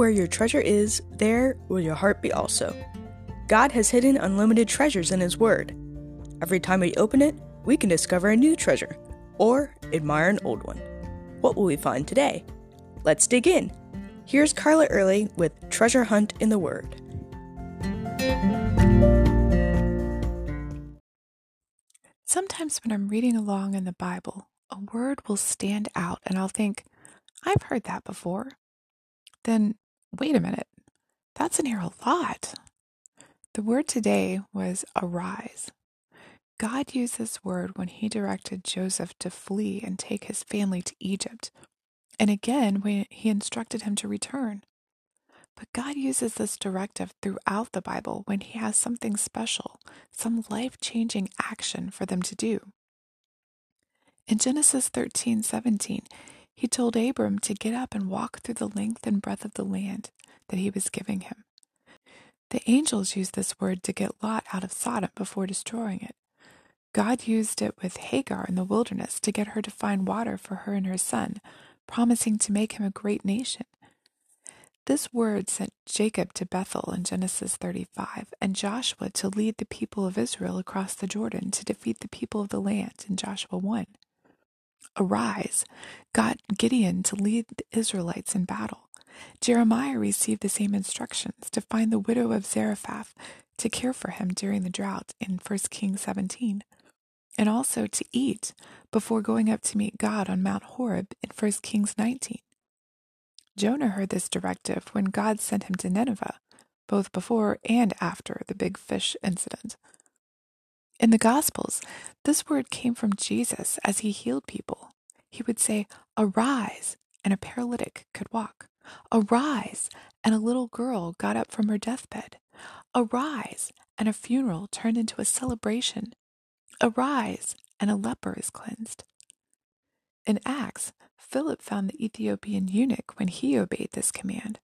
Where your treasure is, there will your heart be also. God has hidden unlimited treasures in His Word. Every time we open it, we can discover a new treasure or admire an old one. What will we find today? Let's dig in. Here's Carla Early with Treasure Hunt in the Word. Sometimes when I'm reading along in the Bible, a word will stand out and I'll think, I've heard that before. Then, wait a minute, that's in here a lot. The word today was arise. God used this word when he directed Joseph to flee and take his family to Egypt, and again when he instructed him to return. But God uses this directive throughout the Bible when he has something special, some life changing action for them to do. In Genesis 13 17, he told Abram to get up and walk through the length and breadth of the land that he was giving him. The angels used this word to get Lot out of Sodom before destroying it. God used it with Hagar in the wilderness to get her to find water for her and her son, promising to make him a great nation. This word sent Jacob to Bethel in Genesis 35 and Joshua to lead the people of Israel across the Jordan to defeat the people of the land in Joshua 1. Arise got Gideon to lead the Israelites in battle. Jeremiah received the same instructions to find the widow of Zarephath to care for him during the drought in 1 Kings 17 and also to eat before going up to meet God on Mount Horeb in 1 Kings 19. Jonah heard this directive when God sent him to Nineveh, both before and after the big fish incident. In the Gospels, this word came from Jesus as he healed people. He would say, Arise, and a paralytic could walk. Arise, and a little girl got up from her deathbed. Arise, and a funeral turned into a celebration Arise, and a leper is cleansed. In Acts, Philip found the Ethiopian eunuch when he obeyed this command.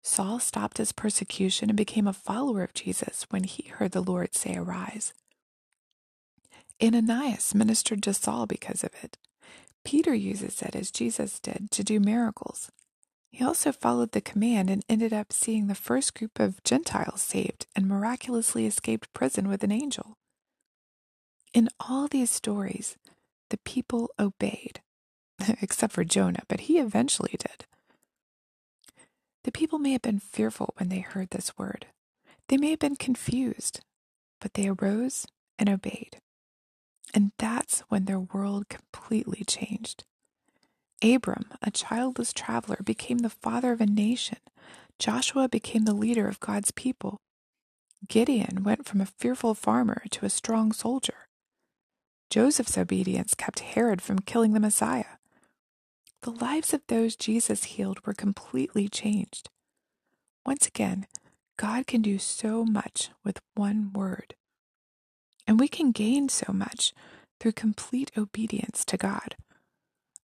Saul stopped his persecution and became a follower of Jesus when he heard the Lord say, Arise. Ananias ministered to Saul because of it. Peter uses it as Jesus did to do miracles. He also followed the command and ended up seeing the first group of Gentiles saved and miraculously escaped prison with an angel. In all these stories, the people obeyed, except for Jonah, but he eventually did. The people may have been fearful when they heard this word. They may have been confused, but they arose and obeyed. And that's when their world completely changed. Abram, a childless traveler, became the father of a nation. Joshua became the leader of God's people. Gideon went from a fearful farmer to a strong soldier. Joseph's obedience kept Herod from killing the Messiah. The lives of those Jesus healed were completely changed. Once again, God can do so much with one word. And we can gain so much through complete obedience to God.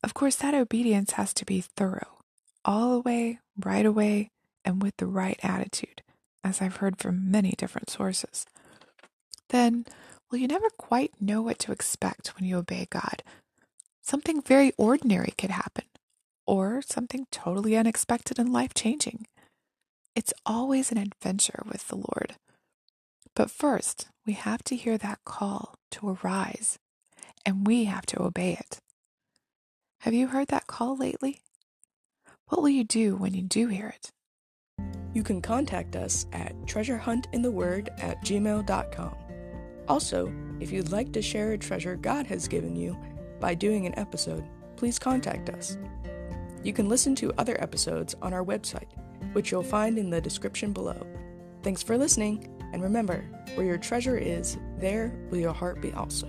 Of course, that obedience has to be thorough, all the way, right away, and with the right attitude, as I've heard from many different sources. Then well, you never quite know what to expect when you obey God. Something very ordinary could happen, or something totally unexpected and life changing. It's always an adventure with the Lord. But first, we have to hear that call to arise, and we have to obey it. Have you heard that call lately? What will you do when you do hear it? You can contact us at treasurehuntintheword at gmail.com. Also, if you'd like to share a treasure God has given you by doing an episode, please contact us. You can listen to other episodes on our website, which you'll find in the description below. Thanks for listening, and remember, where your treasure is, there will your heart be also.